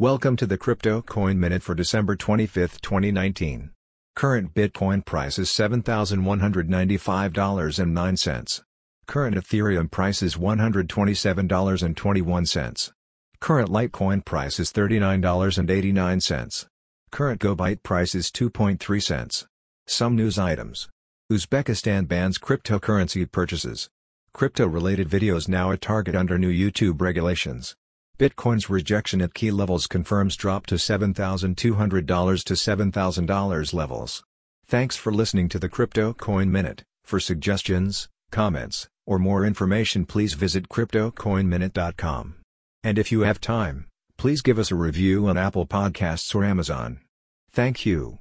Welcome to the Crypto Coin Minute for December 25, 2019. Current Bitcoin price is $7,195.09. Current Ethereum price is $127.21. Current Litecoin price is $39.89. Current GoByte price is 2.3 cents. Some news items. Uzbekistan bans cryptocurrency purchases. Crypto-related videos now a target under new YouTube regulations. Bitcoin's rejection at key levels confirms drop to $7,200 to $7,000 levels. Thanks for listening to the Crypto Coin Minute. For suggestions, comments, or more information please visit cryptocoinminute.com. And if you have time, please give us a review on Apple Podcasts or Amazon. Thank you.